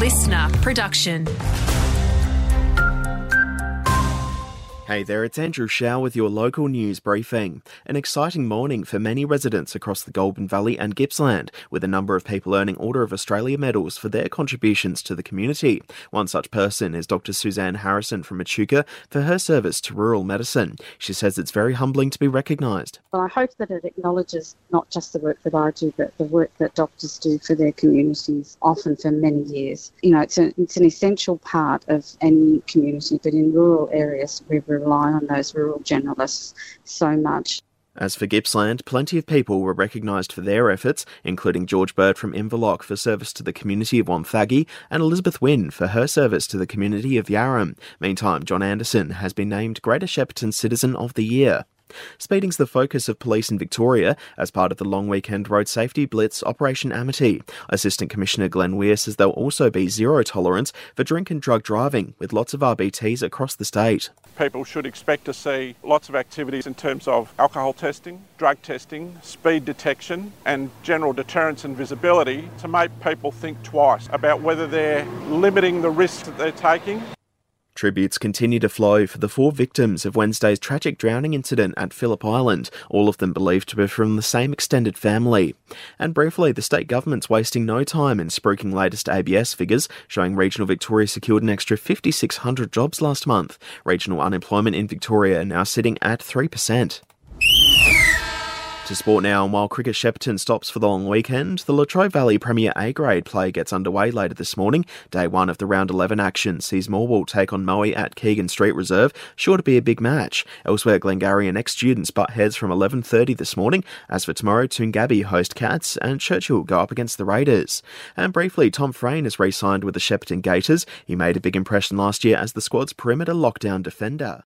listener production. Hey there, it's Andrew Shaw with your local news briefing. An exciting morning for many residents across the Goulburn Valley and Gippsland, with a number of people earning Order of Australia medals for their contributions to the community. One such person is Dr. Suzanne Harrison from Echuca for her service to rural medicine. She says it's very humbling to be recognised. Well, I hope that it acknowledges not just the work that I do, but the work that doctors do for their communities, often for many years. You know, it's, a, it's an essential part of any community, but in rural areas, we're rely on those rural generalists so much. As for Gippsland, plenty of people were recognised for their efforts, including George Bird from Inverloch for service to the community of Wonthaggi and Elizabeth Wynne for her service to the community of Yarram. Meantime, John Anderson has been named Greater Shepparton Citizen of the Year. Speeding's the focus of police in Victoria as part of the long weekend road safety blitz Operation Amity. Assistant Commissioner Glenn Weir says there'll also be zero tolerance for drink and drug driving, with lots of RBTs across the state. People should expect to see lots of activities in terms of alcohol testing, drug testing, speed detection, and general deterrence and visibility to make people think twice about whether they're limiting the risks that they're taking. Tributes continue to flow for the four victims of Wednesday's tragic drowning incident at Phillip Island, all of them believed to be from the same extended family. And briefly, the state government's wasting no time in spruiking latest ABS figures, showing regional Victoria secured an extra 5,600 jobs last month. Regional unemployment in Victoria now sitting at 3%. To sport now, and while Cricket Shepparton stops for the long weekend, the Latrobe Valley Premier A grade play gets underway later this morning. Day one of the round 11 action sees Morwell take on Moe at Keegan Street Reserve, sure to be a big match. Elsewhere, Glengarry and ex-students butt heads from 11.30 this morning. As for tomorrow, Toongabbie host Cats and Churchill go up against the Raiders. And briefly, Tom Frayne has re-signed with the Shepparton Gators. He made a big impression last year as the squad's perimeter lockdown defender.